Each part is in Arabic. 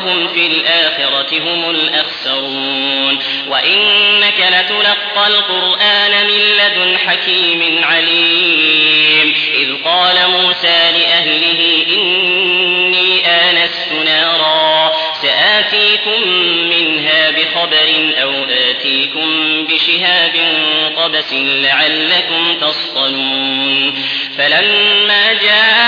وهم في الآخرة هم الأخسرون. وإنك لتلقى القرآن من لدن حكيم عليم. إذ قال موسى لأهله إني آنست نارا سآتيكم منها بخبر أو آتيكم بشهاب قبس لعلكم تصطلون. فلما جاءها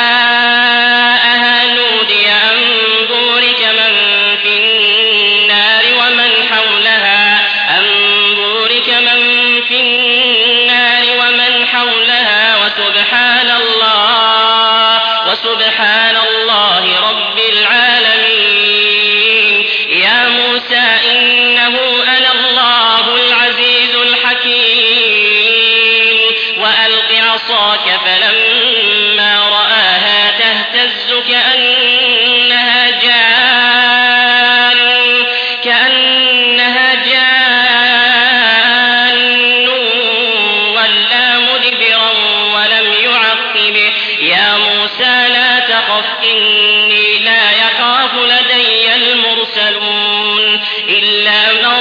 لدي المرسلون إلا من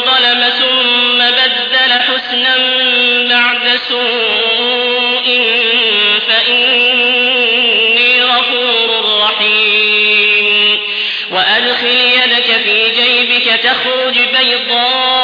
ظلم ثم بدل حسنا بعد سوء فإني غفور رحيم. وأدخل يدك في جيبك تخرج بيضاء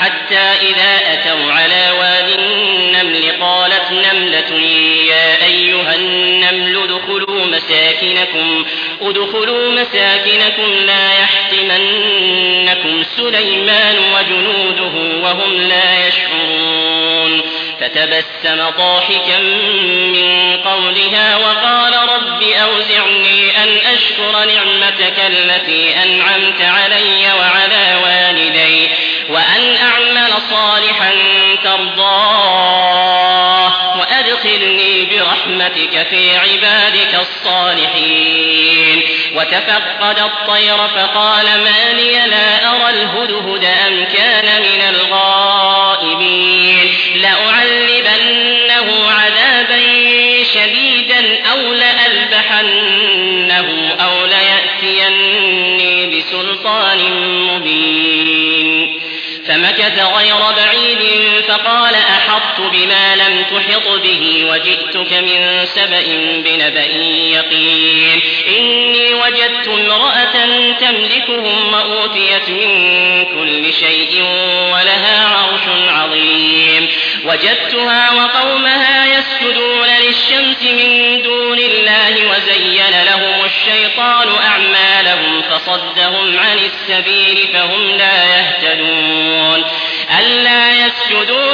حتى إذا أتوا على واد النمل قالت نملة يا أيها النمل ادخلوا مساكنكم ادخلوا مساكنكم لا يحطمنكم سليمان وجنوده وهم لا يشعرون. فتبسم ضاحكا من قولها وقال رب أوزعني أن أشكر نعمتك التي أنعمت علي وعلى والدي. صالحا ترضاه وأدخلني برحمتك في عبادك الصالحين. وتفقد الطير فقال ما لي لا أرى الهدهد أم كان من الغائبين. لأعذبنه عذابا شديدا أو لألبحنه أو ليأتيني بسلطان مبين. فمكث غير بعيد فقال أحطت بما لم تحط به وجئتك من سبأ بنبأ يقين. إني وجدت امرأة تملكهم وأوتيت من كل شيء ولها عرش عظيم. وجدتها وقومها يسجدون للشمس من دون الله وزين لهم الشيطان فصدهم عن السبيل فهم لا يهتدون. ألا يسجدوا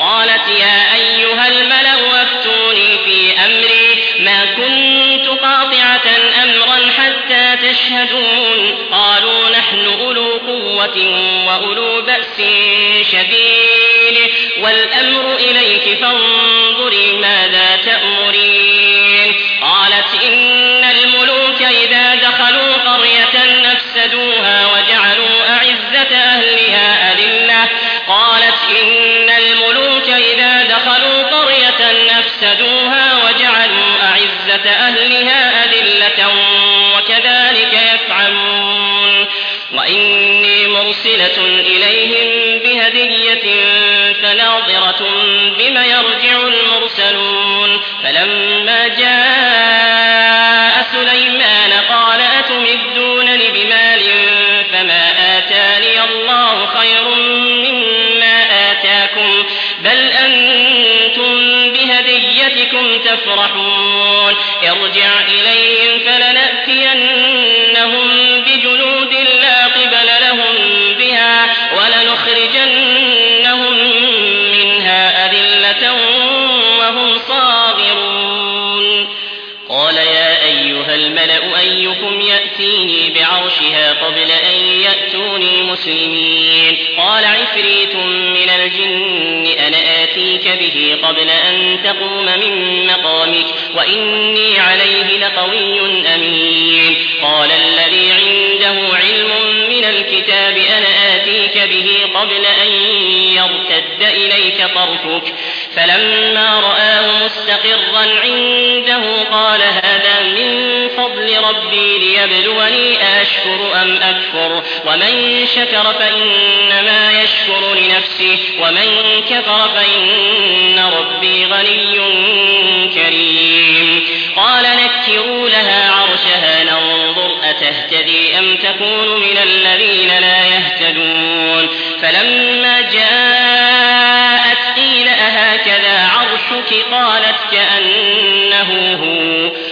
قالت يا أيها الملأ أفتوني في أمري. ما كنت قاطعة أمرا حتى تشهدون. قالوا نحن أولو قوة وأولو بأس شديد. والأمر إليك فانظري ماذا تأمرين. قالت إن الملوك إذا دخلوا قرية أفسدوها وجعلوا أعزة أهلها أذلة. قالت إن أهلها أذلة وكذلك يفعلون وإني مرسلة إليهم بهدية فناظرة بم يرجع المرسلون فلما جاء تفرحون ارجع إليهم فلنأتينهم بجنود لا قبل لهم بها ولنخرجنهم منها أذلة وهم صاغرون. قال يا أيها الملأ أيكم يأتيني بعرشها قبل أن يأتوني مسلمين. قال عفريت من الجن أنا آتيك به قبل أن تقوم من مقامك وإني عليه لقوي أمين. قال الذي عنده علم من الكتاب أنا آتيك به قبل أن يرتد إليك طرفك. فلما رآه مستقرا عنده قال هذا فضل ربي ليبلوني أشكر أم أكفر. ومن شكر فإنما يشكر لنفسه ومن كفر فإن ربي غني كريم. قال نكروا لها عرشها ننظر أتهتدي أم تكون من الذين لا يهتدون. فلما جاءت قيل أهكذا عرشك؟ قالت كأنه هو.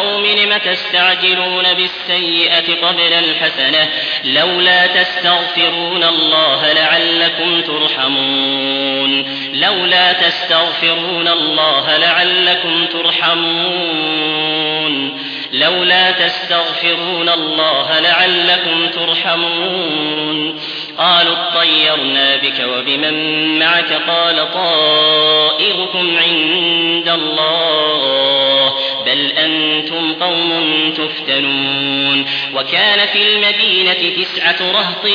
قوم لم تستعجلون بالسيئة قبل الحسنة لولا تستغفرون الله لعلكم ترحمون لولا تستغفرون الله لعلكم ترحمون لولا تستغفرون الله لعلكم ترحمون قالوا اطيرنا بك وبمن معك قال طائركم عند الله أنتم قوم تفتنون. وكان في المدينة تسعة رهط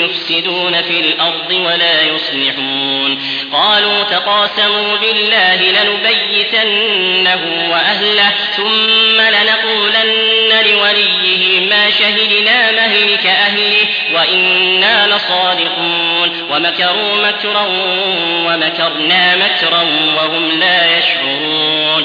يفسدون في الأرض ولا يصلحون. قالوا تقاسموا بالله لنبيتنه وأهله ثم لنقولن لوليه ما شهدنا مهلك أهله وإنا لصادقون. ومكروا مكرا ومكرنا مكرا وهم لا يشعرون.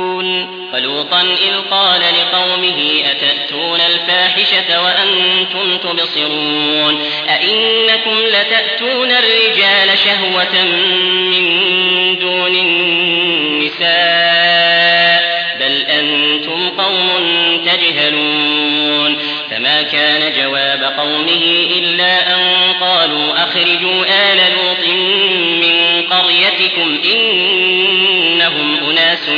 فلوطا إذ قال لقومه أتأتون الفاحشة وأنتم تبصرون أئنكم لتأتون الرجال شهوة من دون النساء بل أنتم قوم تجهلون فما كان جواب قومه إلا أن قالوا أخرجوا آل لوط من قريتكم إنهم أناس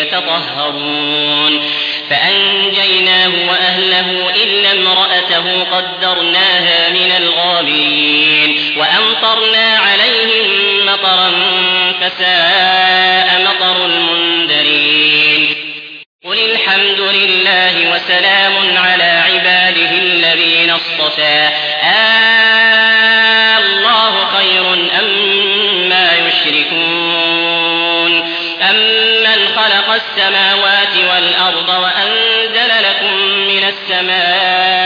يتطهرون. فأنجيناه وأهله إلا امرأته قدرناها من الغابرين. وأمطرنا عليهم مطرا فساء مطر المنذرين. قل الحمد لله وسلام على عباده الذين اصطفى. آه خلق السماوات والأرض وأنزل لكم من السماء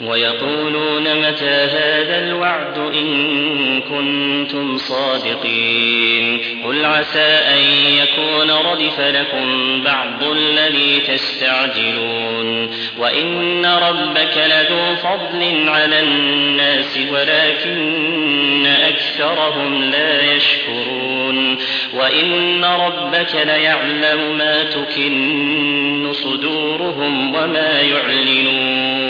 ويقولون متى هذا الوعد إن كنتم صادقين قل عسى أن يكون ردف لكم بعض الذي تستعجلون وإن ربك لذو فضل على الناس ولكن أكثرهم لا يشكرون وإن ربك ليعلم ما تكن صدورهم وما يعلنون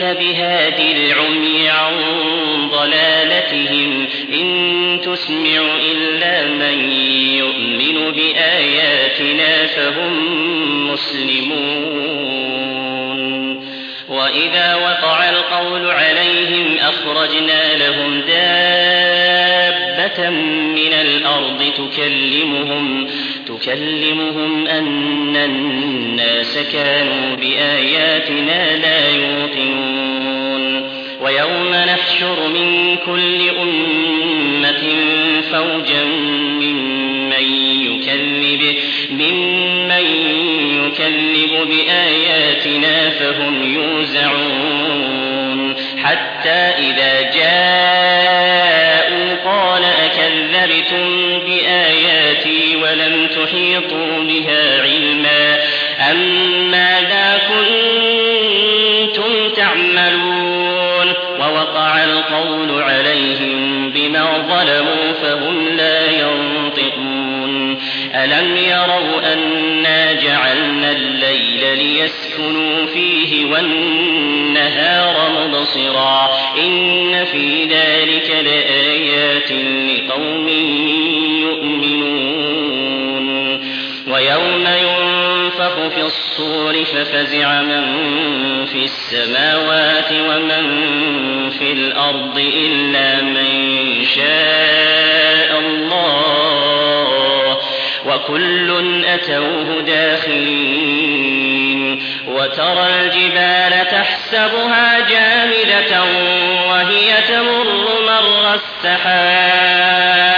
أنت بهادي العمي عن ضلالتهم إن تسمع إلا من يؤمن بآياتنا فهم مسلمون. وإذا وقع القول عليهم أخرجنا لهم دابة من الأرض تكلمهم تكلمهم أن الناس كانوا بآياتنا لا يوقنون. ويوم نحشر من كل أمة فوجا ممن يكذب ممن يكذب بآياتنا فهم يوزعون. حتى إذا جاءوا قال أكذبتم؟ ولم تحيطوا بها علما أم ماذا كنتم تعملون ووقع القول عليهم بما ظلموا فهم لا ينطقون ألم يروا أنا جعلنا الليل ليسكنوا فيه والنهار مبصرا إن في ذلك لآيات لقوم يؤمنون ويوم ينفخ في الصور ففزع من في السماوات ومن في الأرض إلا من شاء الله وكل أتوه داخلين وترى الجبال تحسبها جامدة وهي تمر مر السحاب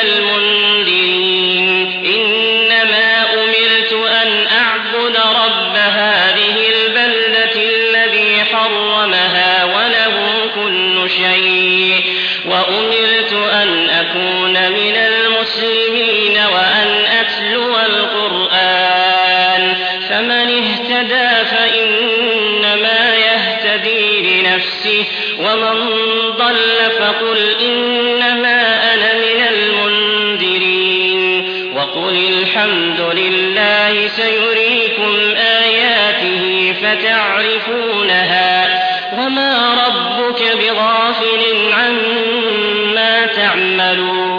شيء. وأمرت أن أكون من المسلمين وأن أتلو القرآن. فمن اهتدى فإنما يهتدي لنفسه. ومن ضل فقل إنما أنا من المنذرين. وقل الحمد لله سيريكم آياته فتعرفونها. ربك بغافل عما تعملون